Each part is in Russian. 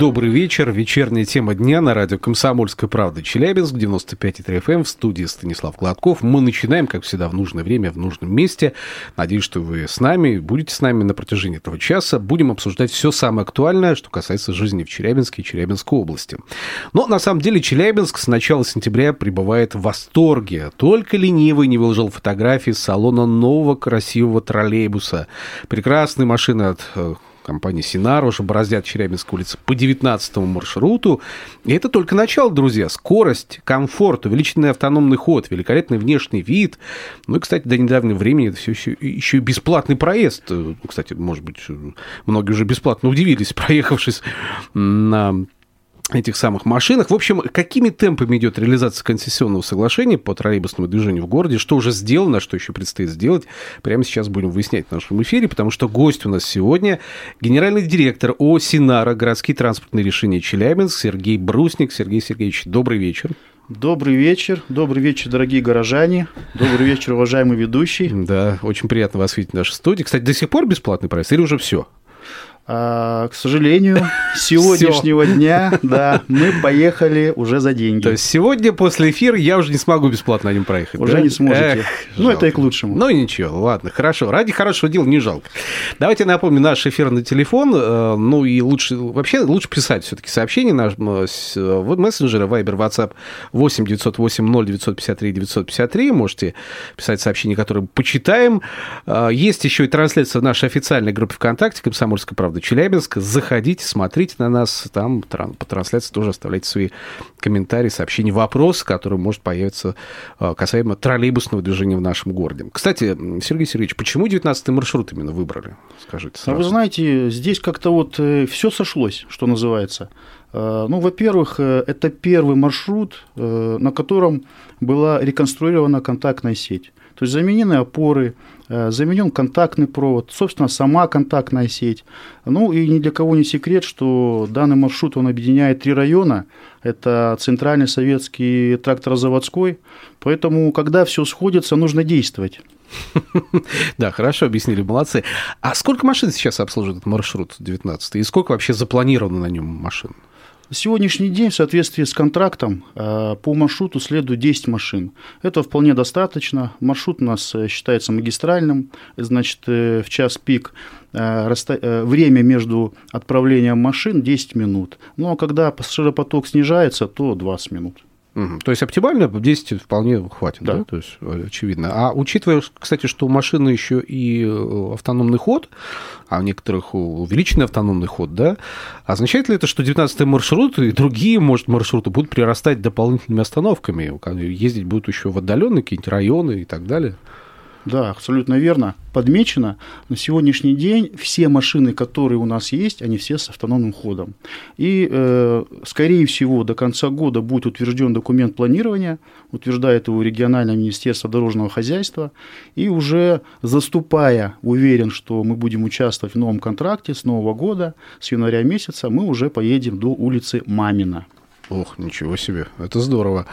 Добрый вечер. Вечерняя тема дня на радио «Комсомольская правда» Челябинск, 95,3 FM, эм, в студии Станислав Гладков. Мы начинаем, как всегда, в нужное время, в нужном месте. Надеюсь, что вы с нами, будете с нами на протяжении этого часа. Будем обсуждать все самое актуальное, что касается жизни в Челябинске и Челябинской области. Но, на самом деле, Челябинск с начала сентября пребывает в восторге. Только ленивый не выложил фотографии салона нового красивого троллейбуса. Прекрасные машины от э, компании «Синар» уже бороздят Челябинскую улицу по 19 маршруту. И это только начало, друзья. Скорость, комфорт, увеличенный автономный ход, великолепный внешний вид. Ну и, кстати, до недавнего времени это все еще, еще и бесплатный проезд. Кстати, может быть, многие уже бесплатно удивились, проехавшись на этих самых машинах. В общем, какими темпами идет реализация концессионного соглашения по троллейбусному движению в городе, что уже сделано, что еще предстоит сделать, прямо сейчас будем выяснять в нашем эфире, потому что гость у нас сегодня генеральный директор ООО «Синара. Городские транспортные решения Челябинск» Сергей Брусник. Сергей Сергеевич, добрый вечер. Добрый вечер, добрый вечер, дорогие горожане, добрый вечер, уважаемый ведущий. Да, очень приятно вас видеть в нашей студии. Кстати, до сих пор бесплатный проезд или уже все? А, к сожалению, с сегодняшнего дня, да, мы поехали уже за деньги. То есть сегодня после эфира я уже не смогу бесплатно на нем проехать. Уже да? не сможете. Эх, ну, жалко. это и к лучшему. Ну, ничего, ладно, хорошо. Ради хорошего дела не жалко. Давайте напомню наш эфирный телефон. Э, ну, и лучше, вообще, лучше писать все-таки сообщения на в мессенджеры Viber, WhatsApp 8 908 0 953 953. Можете писать сообщения, которые мы почитаем. Э, есть еще и трансляция в нашей официальной группе ВКонтакте «Комсомольская правда» Челябинск. Заходите, смотрите на нас. Там по трансляции тоже оставляйте свои комментарии, сообщения, вопросы, которые может появиться э, касаемо троллейбусного движения в нашем городе. Кстати, Сергей Сергеевич, почему 19-й маршрут именно выбрали? Скажите сразу. Ну, вы знаете, здесь как-то вот э, все сошлось, что называется. Э, ну, во-первых, это первый маршрут, на котором была реконструирована контактная сеть. То есть заменены опоры, Э, заменен контактный провод, собственно, сама контактная сеть. Ну и ни для кого не секрет, что данный маршрут он объединяет три района. Это Центральный Советский тракторозаводской. Поэтому, когда все сходится, нужно действовать. Да, хорошо объяснили, молодцы. А сколько машин сейчас обслуживает этот маршрут 19 И сколько вообще запланировано на нем машин? Сегодняшний день в соответствии с контрактом э, по маршруту следует 10 машин. Это вполне достаточно. Маршрут у нас э, считается магистральным, значит, э, в час пик время между отправлением машин 10 минут. Ну а когда пассажиропоток снижается, то 20 минут. Угу. То есть оптимально 10 вполне хватит, да. да? То есть очевидно. А учитывая, кстати, что у машины еще и автономный ход, а у некоторых увеличенный автономный ход, да, означает ли это, что 19-й маршрут и другие, может, маршруты будут прирастать дополнительными остановками, ездить будут еще в отдаленные какие-нибудь районы и так далее? Да, абсолютно верно. Подмечено, на сегодняшний день все машины, которые у нас есть, они все с автономным ходом. И, э, скорее всего, до конца года будет утвержден документ планирования, утверждает его региональное министерство дорожного хозяйства. И уже заступая, уверен, что мы будем участвовать в новом контракте с нового года, с января месяца, мы уже поедем до улицы Мамина. Ох, ничего себе, это здорово.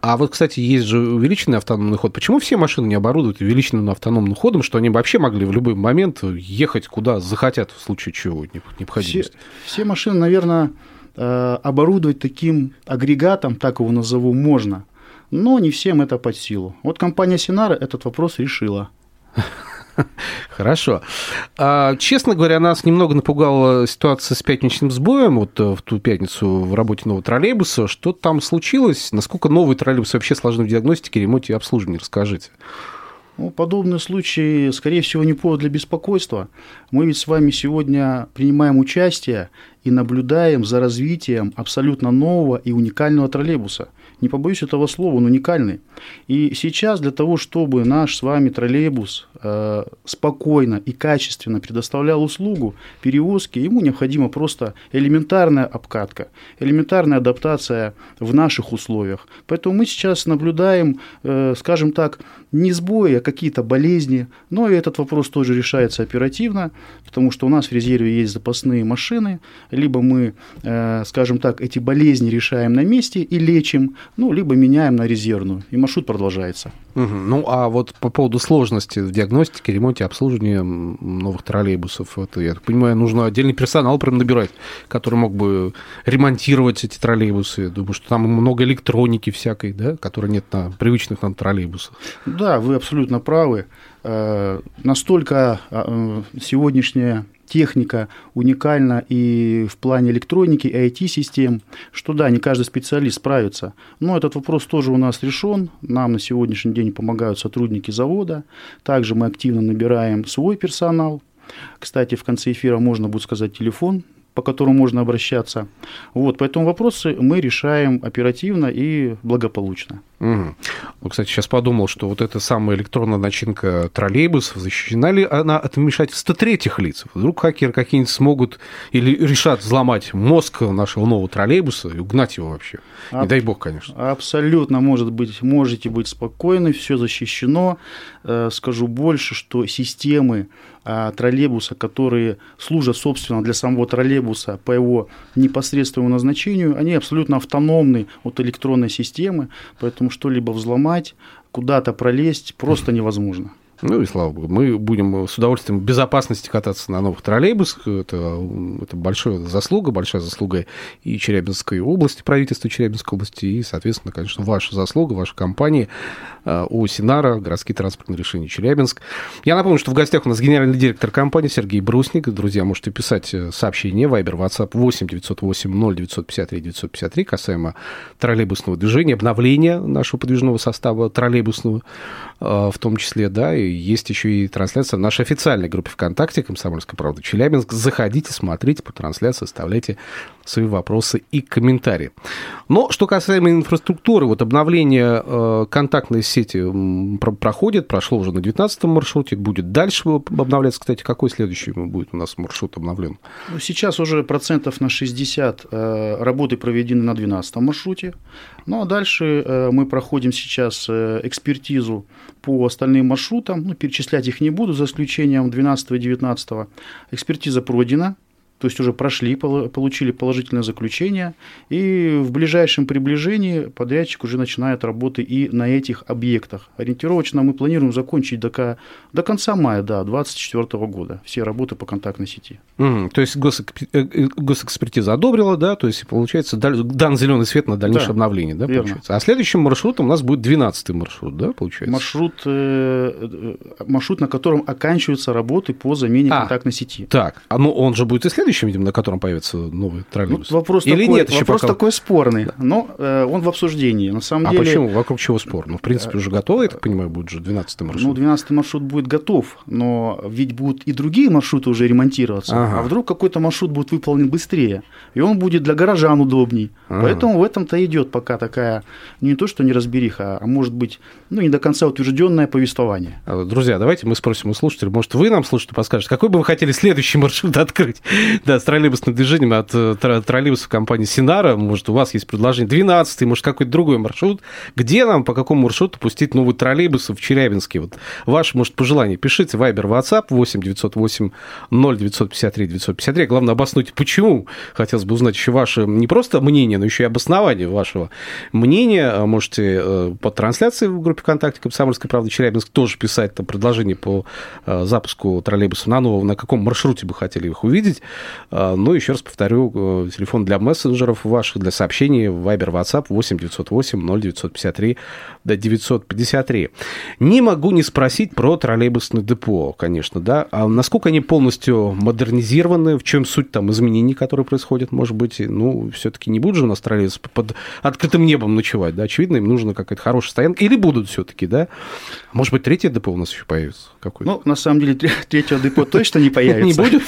А вот, кстати, есть же увеличенный автономный ход. Почему все машины не оборудуют увеличенным автономным ходом, что они вообще могли в любой момент ехать куда захотят в случае чего необходимости? Все, все машины, наверное, э, оборудовать таким агрегатом, так его назову, можно, но не всем это под силу. Вот компания Синара этот вопрос решила. Хорошо. А, честно говоря, нас немного напугала ситуация с пятничным сбоем вот э, в ту пятницу в работе нового троллейбуса. Что там случилось? Насколько новый троллейбус вообще сложны в диагностике, ремонте и обслуживании? Расскажите. Ну, подобные случаи, скорее всего, не повод для беспокойства. Мы ведь с вами сегодня принимаем участие и наблюдаем за развитием абсолютно нового и уникального троллейбуса – не побоюсь этого слова, он уникальный. И сейчас для того, чтобы наш с вами троллейбус э, спокойно и качественно предоставлял услугу перевозки, ему необходима просто элементарная обкатка, элементарная адаптация в наших условиях. Поэтому мы сейчас наблюдаем, э, скажем так, не сбои, а какие-то болезни, но и этот вопрос тоже решается оперативно, потому что у нас в резерве есть запасные машины, либо мы, э, скажем так, эти болезни решаем на месте и лечим, ну, либо меняем на резервную, и маршрут продолжается. Угу. Ну, а вот по поводу сложности в диагностике, ремонте, обслуживании новых троллейбусов, это, я так понимаю, нужно отдельный персонал прям набирать, который мог бы ремонтировать эти троллейбусы. Я думаю, что там много электроники всякой, да, которой нет на привычных нам троллейбусах. Да, вы абсолютно правы. Э, настолько э, сегодняшняя техника уникальна и в плане электроники, и IT-систем, что да, не каждый специалист справится. Но этот вопрос тоже у нас решен. Нам на сегодняшний день помогают сотрудники завода. Также мы активно набираем свой персонал. Кстати, в конце эфира можно будет сказать телефон по которому можно обращаться. Вот, поэтому вопросы мы решаем оперативно и благополучно. Угу. Ну, кстати, сейчас подумал, что вот эта самая электронная начинка троллейбусов, защищена ли она от вмешательства третьих лиц? Вдруг хакеры какие-нибудь смогут или решат взломать мозг нашего нового троллейбуса и угнать его вообще? Не Аб- дай бог, конечно. Абсолютно может быть, можете быть спокойны, все защищено. Э, скажу больше, что системы а, троллейбуса, которые служат, собственно, для самого троллейбуса по его непосредственному назначению, они абсолютно автономны от электронной системы, поэтому что-либо взломать, куда-то пролезть просто невозможно. Ну и слава богу. Мы будем с удовольствием в безопасности кататься на новых троллейбусах. Это, это большая заслуга, большая заслуга и Челябинской области, правительства Челябинской области, и, соответственно, конечно, ваша заслуга, ваша компания э, у Синара, городские транспортные решения Челябинск. Я напомню, что в гостях у нас генеральный директор компании Сергей Брусник. Друзья, можете писать сообщение Viber, WhatsApp 8 908 0 953 953 касаемо троллейбусного движения, обновления нашего подвижного состава троллейбусного э, в том числе, да, и есть еще и трансляция в нашей официальной группе ВКонтакте «Комсомольская правда Челябинск». Заходите, смотрите по трансляции, оставляйте свои вопросы и комментарии. Но что касаемо инфраструктуры, вот обновление э, контактной сети проходит, прошло уже на 19-м маршруте, будет дальше обновляться. Кстати, какой следующий будет у нас маршрут обновлен? Ну, сейчас уже процентов на 60 э, работы проведены на 12-м маршруте. Ну а дальше э, мы проходим сейчас э, экспертизу по остальным маршрутам. Ну, перечислять их не буду, за исключением 12 и 19. Экспертиза пройдена то есть уже прошли, получили положительное заключение, и в ближайшем приближении подрядчик уже начинает работы и на этих объектах. Ориентировочно мы планируем закончить до, до конца мая, да, 2024 года, все работы по контактной сети. Mm, то есть госэкспертиза, э, госэкспертиза одобрила, да, то есть получается дан зеленый свет на дальнейшее да, обновление, да, верно. получается. А следующим маршрутом у нас будет 12 маршрут, да, получается? Маршрут, э, э, маршрут, на котором оканчиваются работы по замене а, контактной сети. Так, а ну он же будет и следующий следующем, видимо, на котором появится новый троллейбус? Ну, вопрос Или такой, нет еще Вопрос пока... такой спорный, но э, он в обсуждении. На самом а деле... почему? Вокруг чего спор? Ну, в принципе, уже готово, я так понимаю, будет же 12-й маршрут. Ну, 12 маршрут будет готов, но ведь будут и другие маршруты уже ремонтироваться. Ага. А вдруг какой-то маршрут будет выполнен быстрее, и он будет для горожан удобней. Ага. Поэтому в этом-то идет пока такая, ну, не то, что неразбериха, а может быть, ну, не до конца утвержденное повествование. А, друзья, давайте мы спросим у слушателей, может, вы нам, слушатели, подскажете, какой бы вы хотели следующий маршрут открыть? Да, с троллейбусным движением от э, троллейбусов компании Синара. Может, у вас есть предложение 12 может, какой-то другой маршрут. Где нам, по какому маршруту пустить новый троллейбус в Челябинске? Вот ваше, может, пожелание. Пишите Viber, WhatsApp 8 908 0 953 953. Главное, обоснуйте, почему. Хотелось бы узнать еще ваше не просто мнение, но еще и обоснование вашего мнения. Можете э, по трансляции в группе ВКонтакте «Комсомольская правда» Челябинск тоже писать там предложение по э, запуску троллейбуса на нового, на каком маршруте бы хотели их увидеть. Ну, еще раз повторю, э, телефон для мессенджеров ваших, для сообщений, Viber, WhatsApp 8 908 0953 до 953. Не могу не спросить про троллейбусное депо, конечно, да. А насколько они полностью модернизированы, в чем суть там изменений, которые происходят, может быть, ну, все-таки не будут же у нас троллейбусы под открытым небом ночевать, да, очевидно, им нужно какая-то хорошая стоянка, или будут все-таки, да. Может быть, третье депо у нас еще появится? Какой-то? Ну, на самом деле, третьего депо точно не появится. Не будет?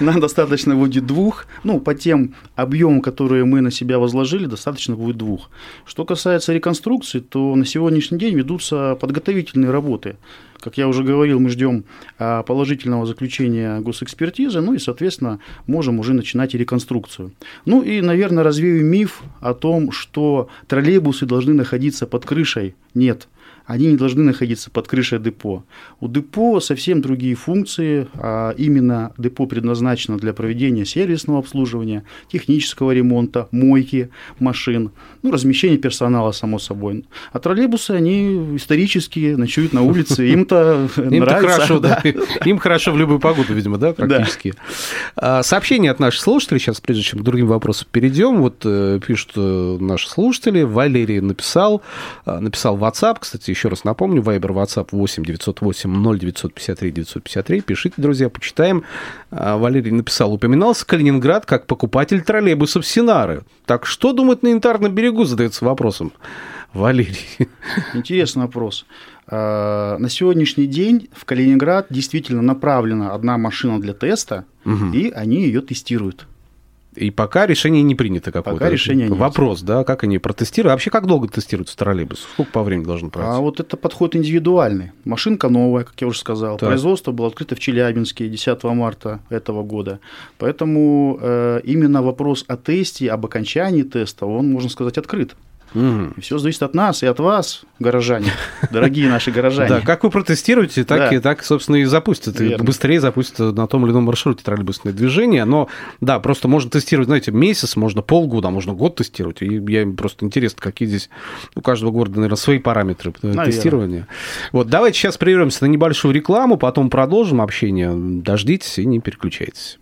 Нам достаточно будет двух. Ну, по тем объемам, которые мы на себя возложили, достаточно будет двух. Что касается реконструкции, то на сегодняшний день ведутся подготовительные работы. Как я уже говорил, мы ждем а, положительного заключения госэкспертизы, ну и, соответственно, можем уже начинать реконструкцию. Ну и, наверное, развею миф о том, что троллейбусы должны находиться под крышей Нет они не должны находиться под крышей депо. У депо совсем другие функции, а именно депо предназначено для проведения сервисного обслуживания, технического ремонта, мойки машин, ну, размещения персонала, само собой. А троллейбусы, они исторические, ночуют на улице, им-то нравится. хорошо, да. Им хорошо в любую погоду, видимо, да, практически. А, сообщение от наших слушателей, сейчас, прежде чем к другим вопросам перейдем, вот э, пишут э, наши слушатели, Валерий написал, э, написал WhatsApp, кстати, еще раз напомню, Viber, WhatsApp 8 908 0953 953. Пишите, друзья, почитаем. А, Валерий написал, упоминался Калининград как покупатель троллейбусов Синары. Так что думает на Янтарном берегу, задается вопросом. Валерий. Интересный вопрос. А, на сегодняшний день в Калининград действительно направлена одна машина для теста, угу. и они ее тестируют. И пока решение не принято какое-то. Пока решение нет. Вопрос, да, как они протестируют. Вообще, как долго тестируются троллейбусы? Сколько по времени должен пройти? А вот это подход индивидуальный. Машинка новая, как я уже сказал. Так. Производство было открыто в Челябинске 10 марта этого года. Поэтому э, именно вопрос о тесте, об окончании теста, он, можно сказать, открыт. Угу. И все зависит от нас и от вас, горожане, дорогие наши горожане. Да, как вы протестируете, так, и, так собственно, и запустят. И быстрее запустят на том или ином маршруте троллейбусное движение. Но, да, просто можно тестировать, знаете, месяц, можно полгода, а можно год тестировать. И я просто интересно, какие здесь у каждого города, наверное, свои параметры наверное. тестирования. Вот, давайте сейчас прервемся на небольшую рекламу, потом продолжим общение. Дождитесь и не переключайтесь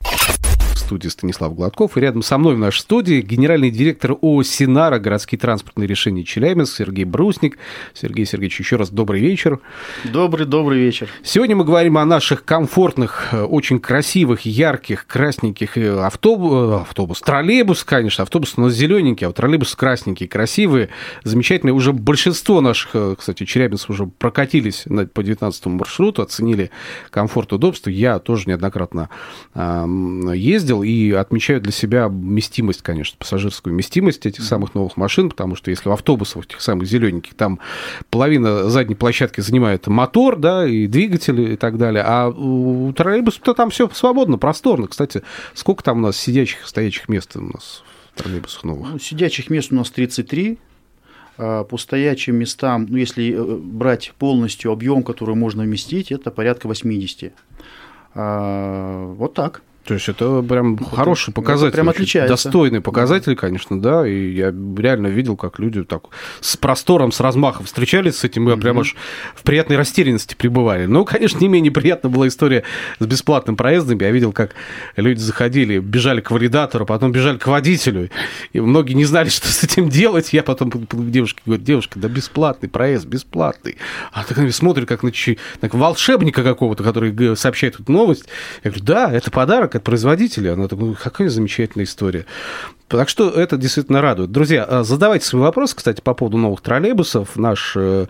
студии Станислав Гладков. И рядом со мной в нашей студии генеральный директор ООО «Синара. Городские транспортные решения Челябинск» Сергей Брусник. Сергей Сергеевич, еще раз добрый вечер. Добрый, добрый вечер. Сегодня мы говорим о наших комфортных, очень красивых, ярких, красненьких э, автобус, э, автобус троллейбус, конечно, автобус, но зелененький, а вот троллейбус красненький, красивые, замечательные. Уже большинство наших, э, кстати, челябинцев уже прокатились по 19 маршруту, оценили комфорт, удобство. Я тоже неоднократно ездил ездил и отмечаю для себя вместимость, конечно, пассажирскую вместимость этих самых новых машин, потому что если в автобусах, этих самых зелененьких, там половина задней площадки занимает мотор, да, и двигатель и так далее, а у троллейбусов-то там все свободно, просторно. Кстати, сколько там у нас сидячих, стоячих мест у нас в троллейбусах новых? Ну, сидячих мест у нас 33, а по стоячим местам, ну, если э, брать полностью объем, который можно вместить, это порядка 80. А, вот так. То есть это прям это, хороший показатель. Это прям отличается. Достойный показатель, конечно, да. И я реально видел, как люди так с простором, с размахом встречались с этим, и mm прям аж в приятной растерянности пребывали. Но, конечно, не менее приятна была история с бесплатным проездом. Я видел, как люди заходили, бежали к валидатору, потом бежали к водителю. И многие не знали, что с этим делать. Я потом девушке говорю, девушка, да бесплатный проезд, бесплатный. А так смотрит, как на, на волшебника какого-то, который сообщает эту новость. Я говорю, да, это подарок от производителя. Она такая, какая замечательная история. Так что это действительно радует. Друзья, а, задавайте свои вопросы, кстати, по поводу новых троллейбусов. Наш э,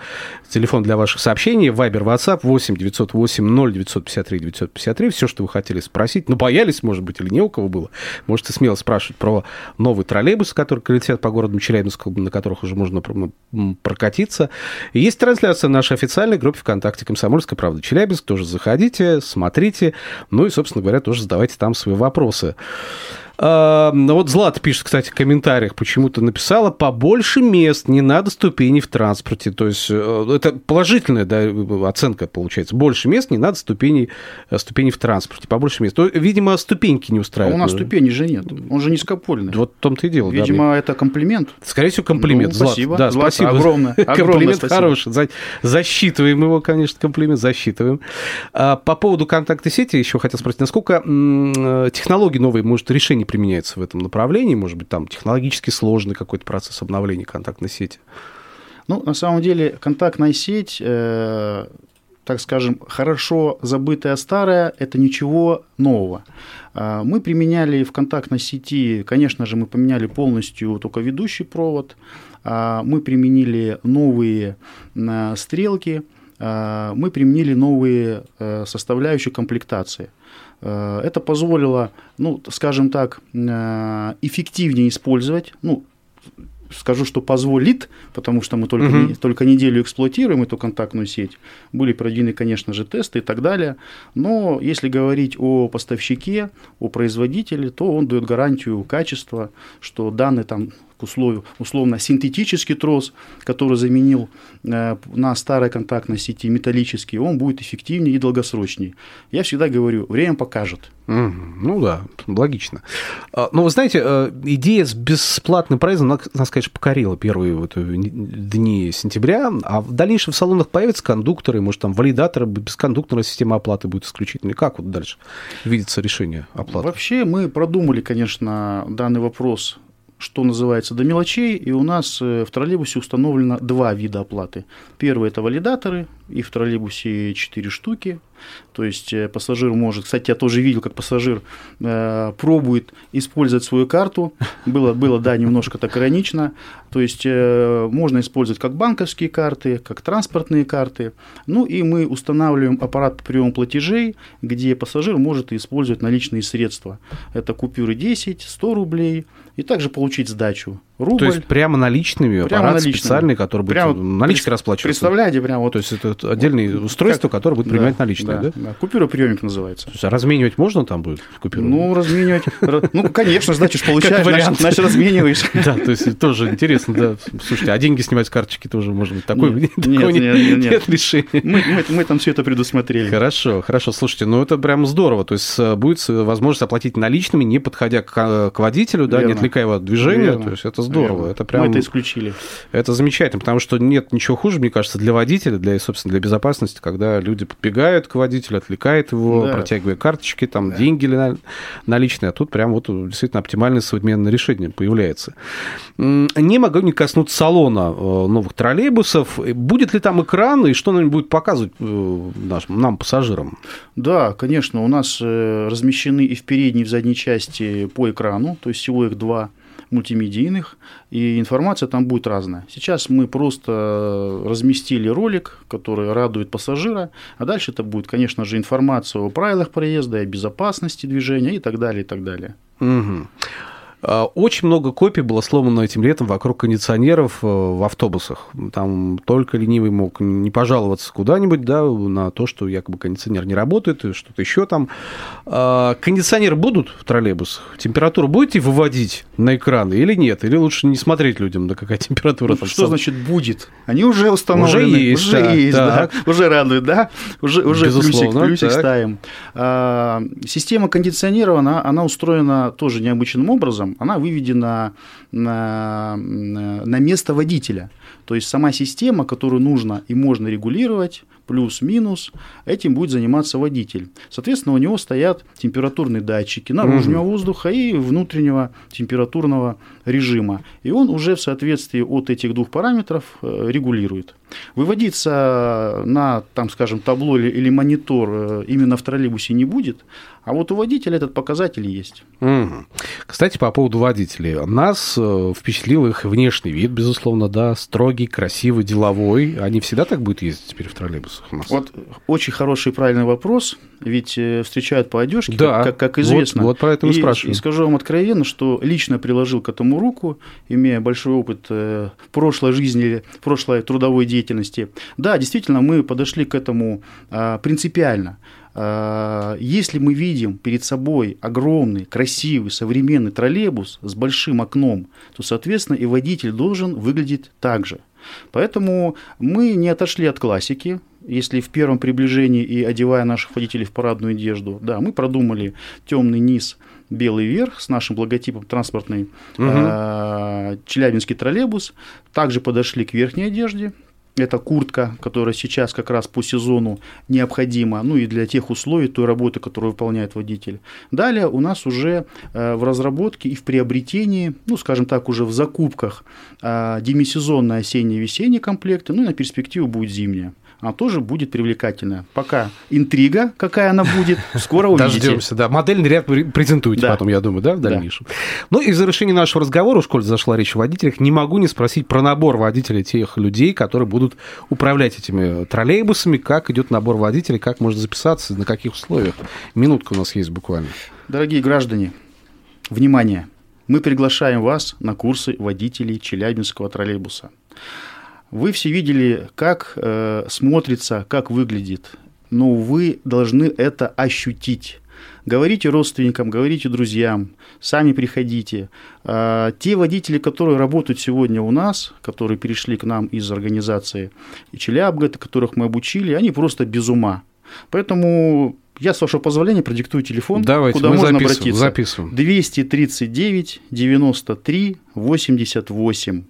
телефон для ваших сообщений, Viber, WhatsApp 8 908 0 953 953. Все, что вы хотели спросить. Ну, боялись, может быть, или не у кого было. Можете смело спрашивать про новые троллейбусы, которые летят по городу Челябинску, на которых уже можно прокатиться. Есть трансляция нашей официальной группе ВКонтакте «Комсомольская правда Челябинск». Тоже заходите, смотрите. Ну и, собственно говоря, тоже задавайте там свои вопросы. Вот Злата пишет, кстати, в комментариях почему-то написала, побольше мест, не надо ступеней в транспорте. То есть э, это положительная да, оценка получается. Больше мест, не надо ступеней, э, ступеней в транспорте. Побольше мест. То, видимо, ступеньки не устраивают. А у нас ступеней же нет. Он же низкопольный. Вот в том-то и дело. Видимо, да, это комплимент. Скорее всего, комплимент. Ну, спасибо. Да, Злата, спасибо. Огромное. комплимент спасибо. хороший. Засчитываем его, конечно, комплимент, засчитываем. А по поводу контакта сети еще хотел спросить, насколько э, технологии новые, может, решение не применяется в этом направлении? Может быть, там технологически сложный какой-то процесс обновления контактной сети? Ну, на самом деле, контактная сеть, э, так скажем, хорошо забытая старая, это ничего нового. Э, мы применяли в контактной сети, конечно же, мы поменяли полностью только ведущий провод, э, мы применили новые э, стрелки, э, мы применили новые э, составляющие комплектации – это позволило, ну, скажем так, э, эффективнее использовать, ну, скажу, что позволит, потому что мы только, угу. не, только неделю эксплуатируем эту контактную сеть. Были проведены, конечно же, тесты и так далее. Но если говорить о поставщике, о производителе, то он дает гарантию качества, что данный там условию, условно синтетический трос, который заменил э, на старой контактной сети металлический, он будет эффективнее и долгосрочнее. Я всегда говорю, время покажет. Ну да, логично. А, но вы знаете, э, идея с бесплатным проездом нас, конечно, покорила первые вот дни сентября, а в дальнейшем в салонах появятся кондукторы, может, там валидаторы, бескондукторная система оплаты будет исключительной. Как вот дальше видится решение оплаты? Вообще мы продумали, конечно, данный вопрос что называется, до мелочей, и у нас э, в троллейбусе установлено два вида оплаты. Первый – это валидаторы, и в троллейбусе 4 штуки. То есть э, пассажир может, кстати, я тоже видел, как пассажир э, пробует использовать свою карту. Было, было, да, немножко так иронично. То есть э, можно использовать как банковские карты, как транспортные карты. Ну и мы устанавливаем аппарат по платежей, где пассажир может использовать наличные средства. Это купюры 10, 100 рублей, и также получить сдачу рубль. То есть прямо наличными, прямо аппарат наличными. специальный, который будет прямо наличкой расплачиваться. Представляете, прямо вот. То есть это отдельное устройство, как... которое будет принимать да, наличные, да? да? да. Купюроприемник называется. То есть, а разменивать можно там будет купюру? Ну, разменивать. Ну, конечно, значит, получаешь, значит, размениваешь. Да, то есть тоже интересно, да. Слушайте, а деньги снимать с карточки тоже может быть такое нет, нет, решения. Мы там все это предусмотрели. Хорошо, хорошо. Слушайте, ну это прям здорово. То есть э, будет возможность оплатить наличными, не подходя к водителю, да, не отвлекая его от движения. То есть это здорово. Это прям мы это исключили. Это замечательно, потому что нет ничего хуже, мне кажется, для водителя, для, собственно, для безопасности, когда люди подбегают к водителю, отвлекают его, да. протягивая карточки, там, да. деньги или наличные, а тут прям вот действительно оптимальное современное решение появляется. Не могу не коснуться салона э, новых троллейбусов. Будет ли там экран и что он будет показывать э, нашим, нам, пассажирам? Да, конечно, у нас э, размещены и в передней, и в задней части по экрану, то есть всего их два мультимедийных, и информация там будет разная. Сейчас мы просто разместили ролик, который радует пассажира, а дальше это будет, конечно же, информация о правилах проезда, о безопасности движения и так далее, и так далее. Угу. А, очень много копий было сломано этим летом вокруг кондиционеров э, в автобусах. Там только ленивый мог не пожаловаться куда-нибудь, да, на то, что якобы кондиционер не работает, и что-то еще там. А, кондиционеры будут в троллейбусах? Температуру будете выводить на экраны или нет? Или лучше не смотреть людям, да какая температура там? Что сам... значит будет? Они уже установлены. Уже есть, уже, да, есть да. уже радует, да? Уже, уже плюсик, плюсик ставим. А, система кондиционеров, она, она устроена тоже необычным образом она выведена на, на место водителя. То есть сама система, которую нужно и можно регулировать, плюс-минус, этим будет заниматься водитель. Соответственно, у него стоят температурные датчики наружного угу. воздуха и внутреннего температурного режима. И он уже в соответствии от этих двух параметров э, регулирует. Выводиться на, там, скажем, табло или монитор э, именно в троллейбусе не будет, а вот у водителя этот показатель есть. Угу. Кстати, по поводу водителей. Нас э, впечатлил их внешний вид, безусловно, да, строгий, красивый, деловой. Они всегда так будут ездить теперь в троллейбусах у нас? Вот очень хороший и правильный вопрос, ведь э, встречают по одежке, да, как, как известно. Вот, вот поэтому и, спрашиваю. И скажу вам откровенно, что лично приложил к этому руку, имея большой опыт э, прошлой жизни, прошлой трудовой деятельности. Да, действительно, мы подошли к этому а, принципиально. А, если мы видим перед собой огромный, красивый, современный троллейбус с большим окном, то, соответственно, и водитель должен выглядеть так же. Поэтому мы не отошли от классики, если в первом приближении и одевая наших водителей в парадную одежду, да, мы продумали темный низ, белый верх с нашим логотипом транспортный угу. э, Челябинский троллейбус. Также подошли к верхней одежде, это куртка, которая сейчас как раз по сезону необходима, ну и для тех условий той работы, которую выполняет водитель. Далее у нас уже э, в разработке и в приобретении, ну скажем так, уже в закупках э, демисезонные осенние-весенние комплекты, ну и на перспективу будет зимняя она тоже будет привлекательная. Пока интрига, какая она будет, скоро увидите. Дождемся, да. Модельный ряд презентуете да. потом, я думаю, да, в дальнейшем. Да. Ну и в завершении нашего разговора, уж коль зашла речь о водителях, не могу не спросить про набор водителей тех людей, которые будут управлять этими троллейбусами, как идет набор водителей, как можно записаться, на каких условиях. Минутка у нас есть буквально. Дорогие граждане, внимание! Мы приглашаем вас на курсы водителей Челябинского троллейбуса. Вы все видели, как э, смотрится, как выглядит, но вы должны это ощутить. Говорите родственникам, говорите друзьям, сами приходите. А, те водители, которые работают сегодня у нас, которые перешли к нам из организации Челябга, которых мы обучили, они просто без ума. Поэтому я, с вашего позволения, продиктую телефон, Давайте, куда можно записываем, обратиться. Записываем. 239 93 88.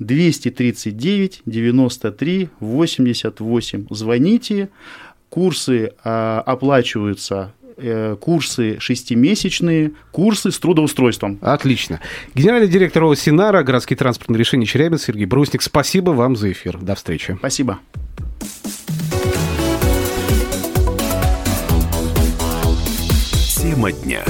239 93 88. Звоните. Курсы э, оплачиваются курсы шестимесячные, курсы с трудоустройством. Отлично. Генеральный директор ОСИНАРа, городские транспортные решения Челябинск Сергей Брусник, спасибо вам за эфир. До встречи. Спасибо. Тема дня.